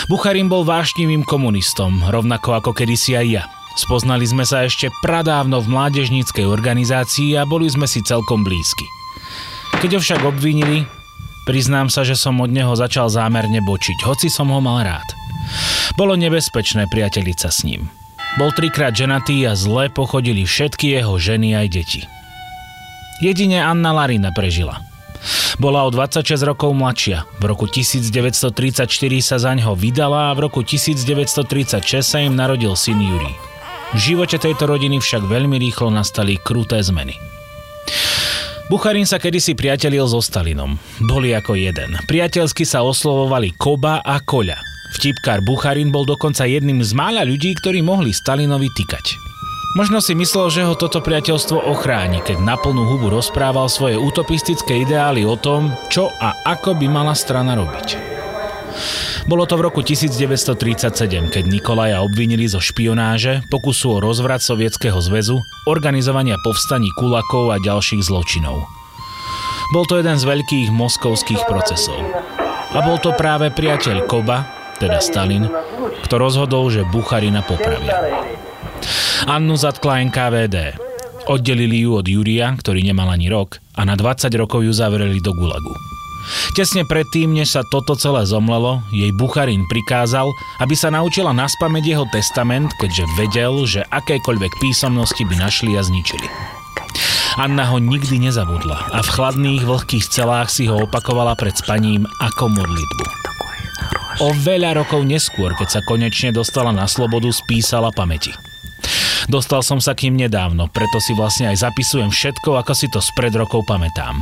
Bucharin bol vášnivým komunistom, rovnako ako kedysi aj ja. Spoznali sme sa ešte pradávno v mládežníckej organizácii a boli sme si celkom blízki. Keď ho však obvinili, priznám sa, že som od neho začal zámerne bočiť, hoci som ho mal rád. Bolo nebezpečné priateliť sa s ním. Bol trikrát ženatý a zle pochodili všetky jeho ženy aj deti. Jedine Anna Larina prežila – bola o 26 rokov mladšia. V roku 1934 sa za ňo vydala a v roku 1936 sa im narodil syn Jurij. V živote tejto rodiny však veľmi rýchlo nastali kruté zmeny. Bucharin sa kedysi priatelil so Stalinom. Boli ako jeden. Priateľsky sa oslovovali Koba a Koľa. Vtipkár Bucharin bol dokonca jedným z mála ľudí, ktorí mohli Stalinovi tykať. Možno si myslel, že ho toto priateľstvo ochráni, keď na plnú hubu rozprával svoje utopistické ideály o tom, čo a ako by mala strana robiť. Bolo to v roku 1937, keď Nikolaja obvinili zo špionáže, pokusu o rozvrat Sovietskeho zväzu, organizovania povstaní kulakov a ďalších zločinov. Bol to jeden z veľkých moskovských procesov. A bol to práve priateľ Koba, teda Stalin, kto rozhodol, že Bucharina popravia. Annu zatkla NKVD. Oddelili ju od Júria, ktorý nemal ani rok, a na 20 rokov ju zavreli do Gulagu. Tesne predtým, než sa toto celé zomlelo, jej Bucharin prikázal, aby sa naučila naspamäť jeho testament, keďže vedel, že akékoľvek písomnosti by našli a zničili. Anna ho nikdy nezabudla a v chladných, vlhkých celách si ho opakovala pred spaním ako modlitbu. O veľa rokov neskôr, keď sa konečne dostala na slobodu, spísala pamäti. Dostal som sa k ním nedávno, preto si vlastne aj zapisujem všetko, ako si to spred rokov pamätám.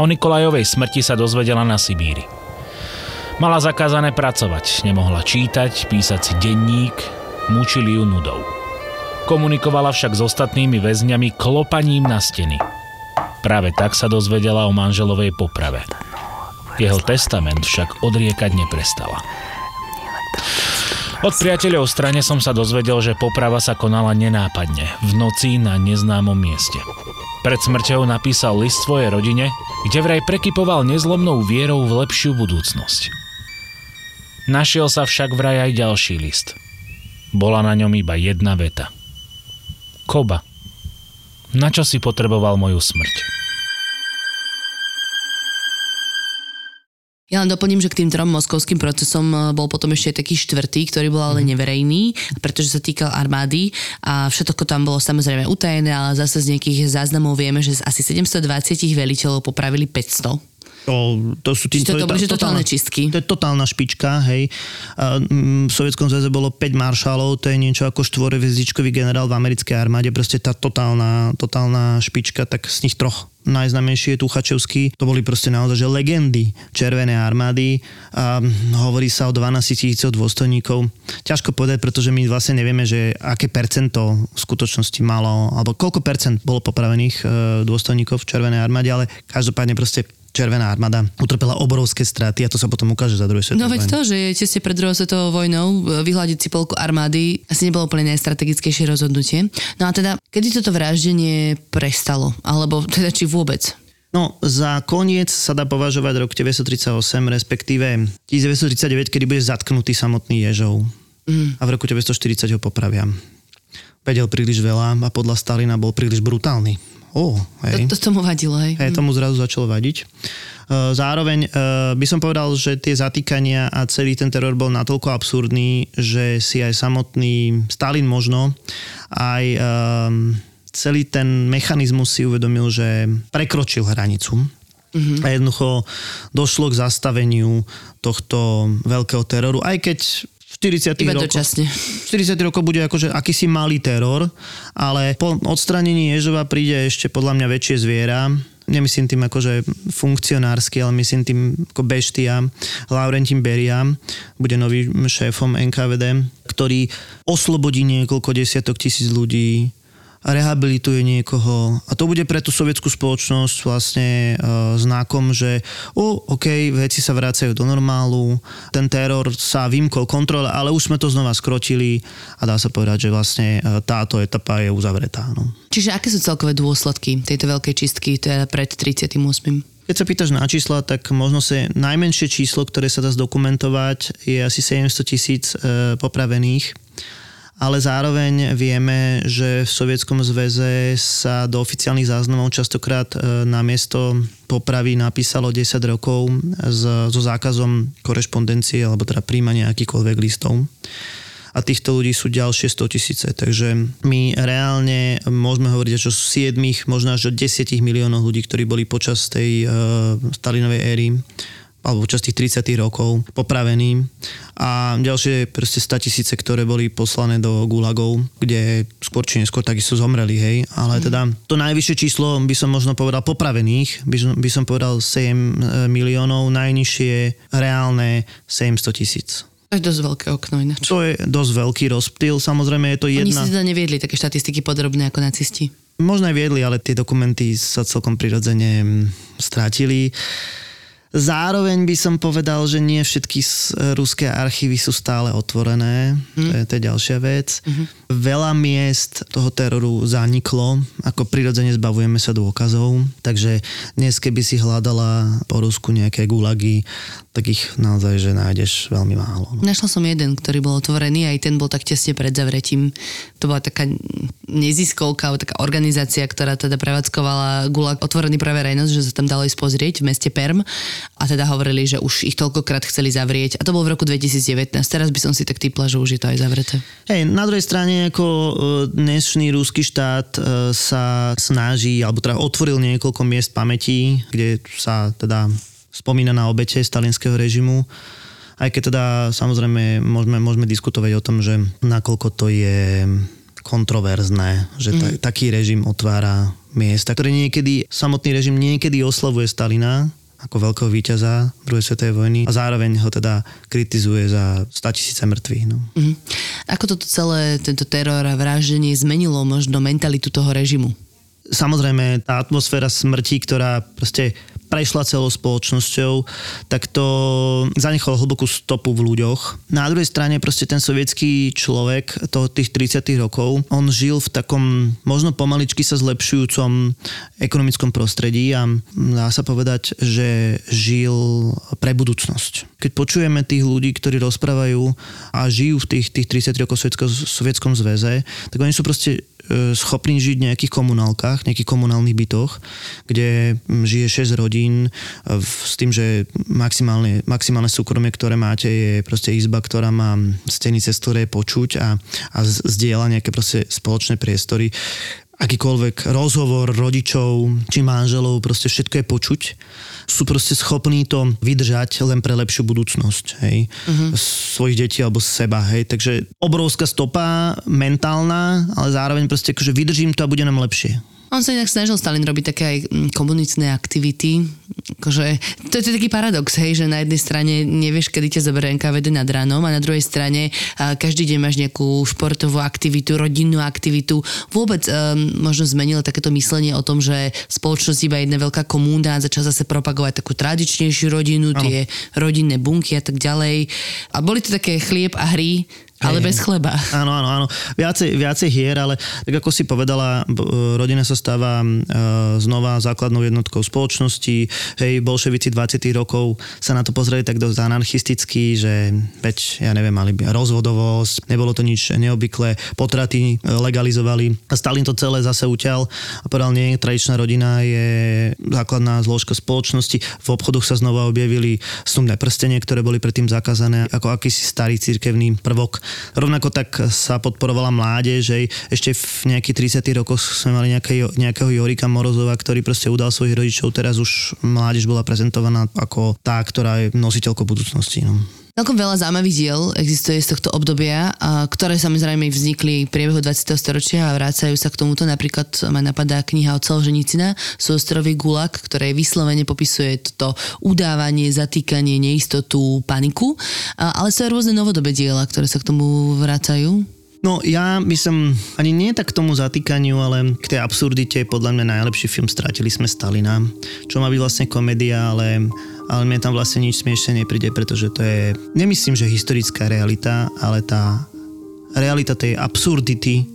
O Nikolajovej smrti sa dozvedela na Sibíri. Mala zakázané pracovať, nemohla čítať, písať si denník, mučili ju nudou. Komunikovala však s ostatnými väzňami klopaním na steny. Práve tak sa dozvedela o manželovej poprave. Jeho testament však odriekať neprestala. Od priateľov strane som sa dozvedel, že poprava sa konala nenápadne, v noci na neznámom mieste. Pred smrťou napísal list svojej rodine, kde vraj prekypoval nezlomnou vierou v lepšiu budúcnosť. Našiel sa však vraj aj ďalší list. Bola na ňom iba jedna veta. Koba, na čo si potreboval moju smrť? Ja len doplním, že k tým trom moskovským procesom e, bol potom ešte taký štvrtý, ktorý bol ale mhm. neverejný, pretože sa týkal armády a všetko tam bolo samozrejme utajené, ale zase z nejakých záznamov vieme, že z asi 720 veliteľov popravili 500 to, to sú tým, to, to, to, to, totálne čistky. To je totálna špička, hej. V Sovietskom zväze bolo 5 maršálov, to je niečo ako štvorhviezdičkový generál v americkej armáde, proste tá totálna, totálna špička, tak z nich troch najznamejší je Tuchačevský. To boli proste naozaj že legendy Červenej armády. A hovorí sa o 12 tisícoch dôstojníkov. Ťažko povedať, pretože my vlastne nevieme, že aké percento v skutočnosti malo, alebo koľko percent bolo popravených e, dôstojníkov v Červenej armáde, ale každopádne proste Červená armáda utrpela obrovské straty a to sa potom ukáže za druhé svetovej No veď to, že tesne pred druhou svetovou vojnou e, vyhľadiť si polku armády asi nebolo úplne najstrategickejšie rozhodnutie. No a teda, kedy toto vraždenie prestalo? Alebo teda či vôbec? No, za koniec sa dá považovať rok 1938, respektíve 1939, kedy bude zatknutý samotný Ježov. Mm. A v roku 1940 ho popravia. Vedel príliš veľa a podľa Stalina bol príliš brutálny Oh, hej. To, to tomu vadilo, hej. Hej, tomu zrazu začalo vadiť. Uh, zároveň uh, by som povedal, že tie zatýkania a celý ten teror bol natoľko absurdný, že si aj samotný Stalin možno aj um, celý ten mechanizmus si uvedomil, že prekročil hranicu. Mm-hmm. A jednoducho došlo k zastaveniu tohto veľkého teroru, aj keď 40 Iba rokov. dočasne. 40 rokov bude akože akýsi malý teror, ale po odstranení Ježova príde ešte podľa mňa väčšie zviera nemyslím tým akože funkcionársky, ale myslím tým ako Beštia, Laurentin Beria, bude nový šéfom NKVD, ktorý oslobodí niekoľko desiatok tisíc ľudí, rehabilituje niekoho a to bude pre tú sovietskú spoločnosť vlastne uh, znakom, že o, OK, veci sa vracajú do normálu, ten teror sa vymkol kontrole, ale už sme to znova skrotili a dá sa povedať, že vlastne uh, táto etapa je uzavretá. No. Čiže aké sú celkové dôsledky tejto veľkej čistky teda pred 38. Keď sa pýtaš na čísla, tak možno sa najmenšie číslo, ktoré sa dá zdokumentovať, je asi 700 tisíc e, popravených ale zároveň vieme, že v Sovietskom zväze sa do oficiálnych záznamov častokrát e, na miesto popravy napísalo 10 rokov so zákazom korešpondencie alebo teda príjmania akýkoľvek listov a týchto ľudí sú ďalšie 100 tisíce. Takže my reálne môžeme hovoriť až o 7, možno až o 10 miliónov ľudí, ktorí boli počas tej uh, Stalinovej éry alebo počas tých 30 rokov popravení a ďalšie proste 100 tisíce, ktoré boli poslané do gulagov, kde skôr či neskôr takisto zomreli, hej. Ale teda to najvyššie číslo by som možno povedal popravených, by som, by som povedal 7 e, miliónov, najnižšie reálne 700 tisíc. To je dosť veľké okno ináč. To je dosť veľký rozptýl, samozrejme je to jedna... Oni si teda neviedli také štatistiky podrobné ako nacisti. Možno aj viedli, ale tie dokumenty sa celkom prirodzene mm, strátili. Zároveň by som povedal, že nie všetky ruské archívy sú stále otvorené. Mm. To, je, to je ďalšia vec. Mm-hmm. Veľa miest toho teroru zaniklo, ako prirodzene zbavujeme sa dôkazov. Takže dnes, keby si hľadala po Rusku nejaké gulagy, tak ich naozaj, že nájdeš veľmi málo. No. Našla som jeden, ktorý bol otvorený, aj ten bol tak tesne pred zavretím. To bola taká neziskovka, taká organizácia, ktorá teda prevádzkovala gulag otvorený pre verejnosť, že sa tam dalo ísť pozrieť v meste Perm a teda hovorili, že už ich toľkokrát chceli zavrieť a to bol v roku 2019. Teraz by som si tak typla, že už je to aj zavreté. Hej, na druhej strane ako e, dnešný rúsky štát e, sa snaží, alebo teda otvoril niekoľko miest pamätí, kde sa teda spomína na obete stalinského režimu. Aj keď teda samozrejme môžeme, môžeme diskutovať o tom, že nakoľko to je kontroverzné, že mm. taký režim otvára miesta, ktoré niekedy, samotný režim niekedy oslavuje Stalina, ako veľkého víťaza druhej svetovej vojny a zároveň ho teda kritizuje za 100 tisíce mŕtvych. No. Mm. Ako toto celé, tento teror a vraždenie zmenilo možno mentalitu toho režimu? Samozrejme, tá atmosféra smrti, ktorá proste prešla celou spoločnosťou, tak to zanechalo hlbokú stopu v ľuďoch. Na druhej strane proste ten sovietský človek to tých 30 rokov, on žil v takom možno pomaličky sa zlepšujúcom ekonomickom prostredí a dá sa povedať, že žil pre budúcnosť. Keď počujeme tých ľudí, ktorí rozprávajú a žijú v tých, tých 30 rokov v Sovietskom zväze, tak oni sú proste schopní žiť v nejakých komunálkach, nejakých komunálnych bytoch, kde žije 6 rodín e, s tým, že maximálne, maximálne súkromie, ktoré máte, je proste izba, ktorá má steny, cez ktoré je počuť a, a zdieľa nejaké proste spoločné priestory akýkoľvek rozhovor rodičov či manželov, proste všetko je počuť. Sú proste schopní to vydržať len pre lepšiu budúcnosť, hej, uh-huh. svojich detí alebo seba, hej. Takže obrovská stopa mentálna, ale zároveň proste akože vydržím to a bude nám lepšie. On sa inak snažil Stalin robiť také aj mm, komunitné aktivity. Akože, to, to je taký paradox, hej, že na jednej strane nevieš, kedy ťa zoberie NKVD nad ránom a na druhej strane a každý deň máš nejakú športovú aktivitu, rodinnú aktivitu. Vôbec um, možno zmenilo takéto myslenie o tom, že spoločnosť iba jedna veľká komúna a začal zase propagovať takú tradičnejšiu rodinu, ano. tie rodinné bunky a tak ďalej. A boli to také chlieb a hry, ale bez chleba. Áno, áno, áno. Viacej, viacej hier, ale tak ako si povedala, rodina sa stáva uh, znova základnou jednotkou spoločnosti. Hej, bolševici 20 rokov sa na to pozreli tak dosť anarchisticky, že veď, ja neviem, mali rozvodovosť, nebolo to nič neobvyklé, potraty e, legalizovali. A Stalin to celé zase uťal a povedal, nie, tradičná rodina je základná zložka spoločnosti. V obchodoch sa znova objavili snubné prstenie, ktoré boli predtým zakázané ako akýsi starý cirkevný prvok Rovnako tak sa podporovala mládež, že ešte v nejakých 30 rokoch sme mali nejaké, nejakého Jorika Morozova, ktorý proste udal svojich rodičov, teraz už mládež bola prezentovaná ako tá, ktorá je nositeľkou budúcnosti. No. Celkom veľa zaujímavých diel existuje z tohto obdobia, ktoré samozrejme vznikli v priebehu 20. storočia a vrácajú sa k tomuto. Napríklad ma napadá kniha od Solženicina, Súostrový gulag, ktoré vyslovene popisuje toto udávanie, zatýkanie, neistotu, paniku. Ale sú aj rôzne novodobé diela, ktoré sa k tomu vrácajú. No ja by som ani nie tak k tomu zatýkaniu, ale k tej absurdite podľa mňa najlepší film Stratili sme Stalina, čo má byť vlastne komédia, ale ale mne tam vlastne nič smiešne nepríde, pretože to je, nemyslím, že historická realita, ale tá realita tej absurdity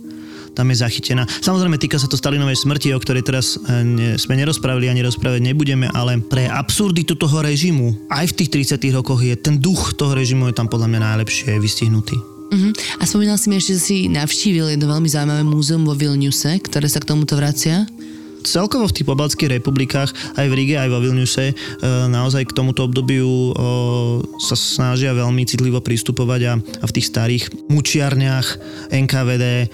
tam je zachytená. Samozrejme, týka sa to Stalinovej smrti, o ktorej teraz e, ne, sme nerozprávali ani rozprávať nebudeme, ale pre absurditu toho režimu aj v tých 30 rokoch je ten duch toho režimu je tam podľa mňa najlepšie vystihnutý. Uh-huh. A spomínal si mi ešte, že si navštívil jedno veľmi zaujímavé múzeum vo Vilniuse, ktoré sa k tomuto vracia celkovo v tých pobaltských republikách, aj v Rige, aj vo Vilniuse, e, naozaj k tomuto obdobiu e, sa snažia veľmi citlivo pristupovať a, a v tých starých mučiarniach NKVD e,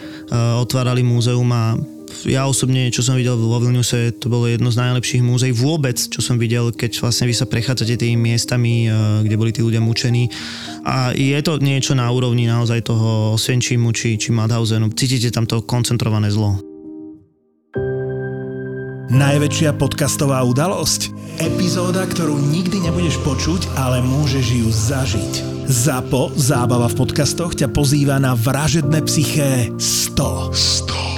otvárali múzeum a ja osobne, čo som videl vo Vilniuse, to bolo jedno z najlepších múzeí vôbec, čo som videl, keď vlastne vy sa prechádzate tými miestami, kde boli tí ľudia mučení. A je to niečo na úrovni naozaj toho Osvienčimu či, či Madhausenu. Cítite tam to koncentrované zlo. Najväčšia podcastová udalosť? Epizóda, ktorú nikdy nebudeš počuť, ale môžeš ju zažiť. ZAPO, zábava v podcastoch, ťa pozýva na vražedné psyché 100. 100.